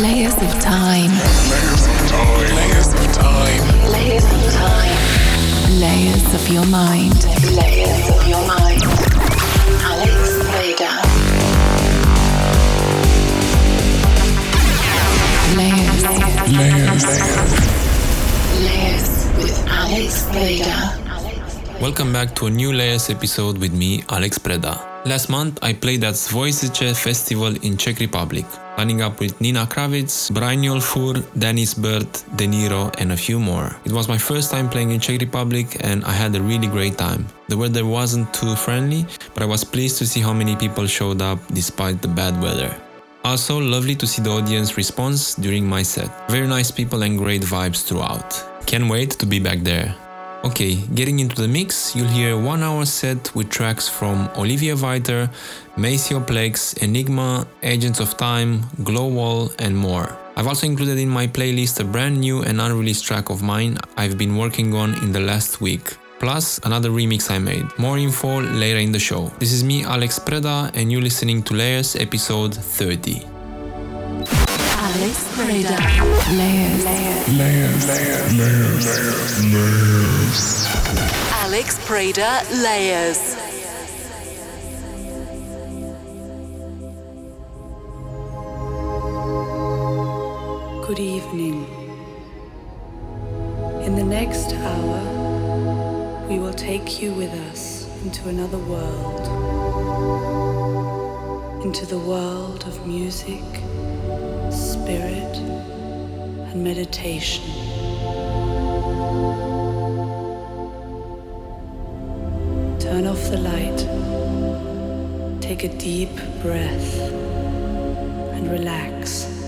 Layers of time. Layers of time. Layers of time. Layers of time. Layers of your mind. Layers of your mind. Alex Vader. Layers. Layers. Layers with Alex Vader. Welcome back to a new Layers episode with me, Alex Preda. Last month, I played at Zvojcice Festival in Czech Republic, lining up with Nina Kraviz, Brynjolfur, Fur, Dennis Bert, De Niro, and a few more. It was my first time playing in Czech Republic, and I had a really great time. The weather wasn't too friendly, but I was pleased to see how many people showed up despite the bad weather. Also, lovely to see the audience response during my set. Very nice people and great vibes throughout. Can't wait to be back there. Okay, getting into the mix, you'll hear a one hour set with tracks from Olivia Viter, Maceo Plex, Enigma, Agents of Time, Glowwall, and more. I've also included in my playlist a brand new and unreleased track of mine I've been working on in the last week. Plus, another remix I made. More info later in the show. This is me, Alex Preda, and you're listening to Layers episode 30. Alex Vader. Layers. Layers. Layers. Layers. Layers. Alex Preda Layers. Good evening. In the next hour, we will take you with us into another world. Into the world of music, spirit, and meditation. Turn off the light. Take a deep breath and relax.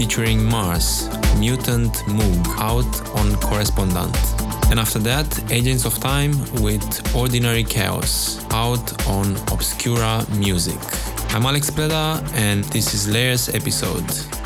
Featuring Mars, Mutant Moog, out on Correspondent. And after that, Agents of Time with Ordinary Chaos, out on Obscura Music. I'm Alex Preda, and this is Layers episode.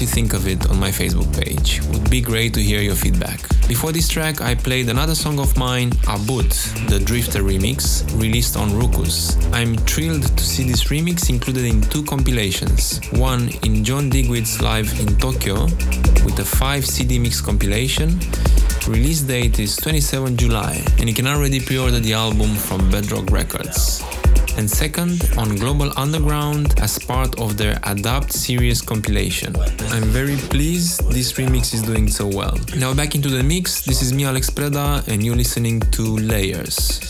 You think of it on my Facebook page. Would be great to hear your feedback. Before this track, I played another song of mine, Abut, the Drifter remix, released on Rukus. I'm thrilled to see this remix included in two compilations. One in John Digweed's Live in Tokyo, with a 5 CD mix compilation. Release date is 27 July, and you can already pre order the album from Bedrock Records and second on Global Underground as part of their Adapt series compilation. I'm very pleased this remix is doing so well. Now back into the mix, this is me Alex Preda and you're listening to Layers.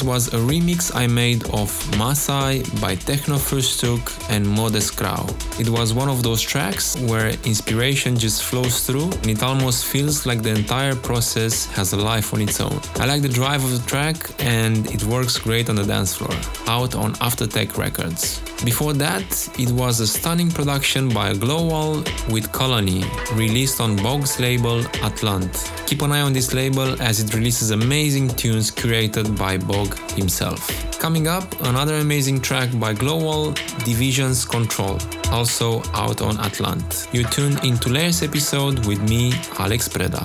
This was a remix I made of Masai by Techno Fürstück and Modest Grau. It was one of those tracks where inspiration just flows through and it almost feels like the entire process has a life on its own. I like the drive of the track and it works great on the dance floor, out on Aftertech Records. Before that, it was a stunning production by Glowwall with Colony, released on Bog's label Atlant. Keep an eye on this label as it releases amazing tunes curated by Bog himself. Coming up, another amazing track by Glowwall, Division's Control, also out on Atlant. You tune into Layers episode with me, Alex Preda.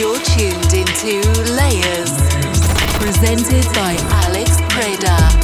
You're tuned into Layers, presented by Alex Preda.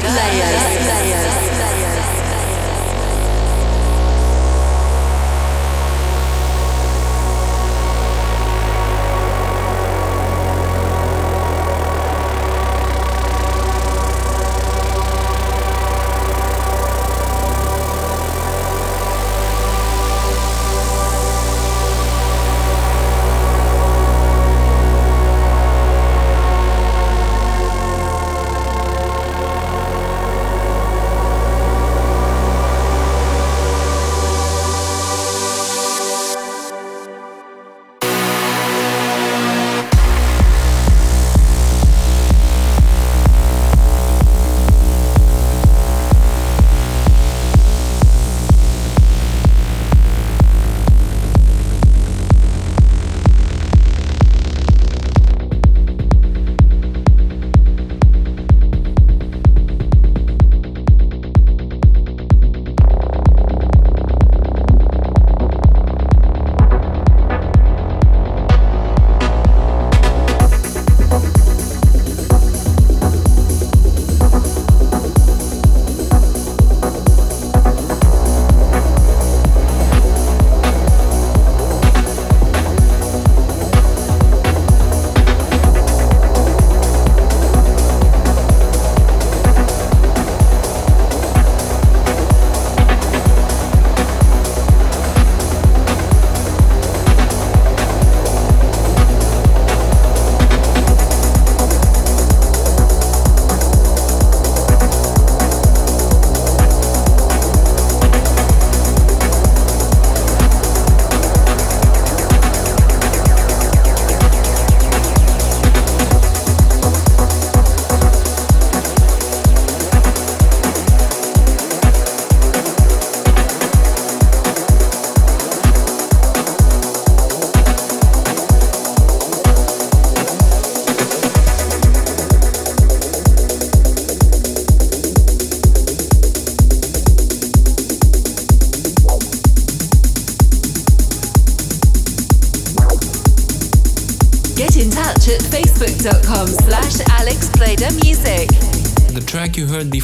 Preda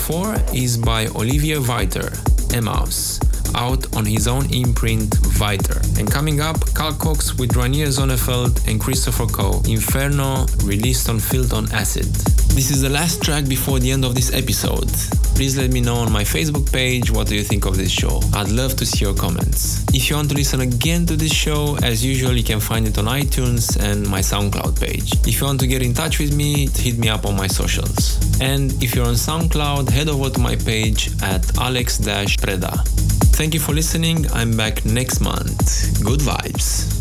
before is by Olivier Weiter, Emmaus, out on his own imprint Viter. And coming up, Carl Cox with Reinier Zonneveld and Christopher Coe, Inferno, released on Filth on Acid. This is the last track before the end of this episode. Please let me know on my Facebook page what do you think of this show. I'd love to see your comments. If you want to listen again to this show, as usual, you can find it on iTunes and my SoundCloud page. If you want to get in touch with me, hit me up on my socials. And if you're on SoundCloud, head over to my page at alex-preda. Thank you for listening. I'm back next month. Good vibes.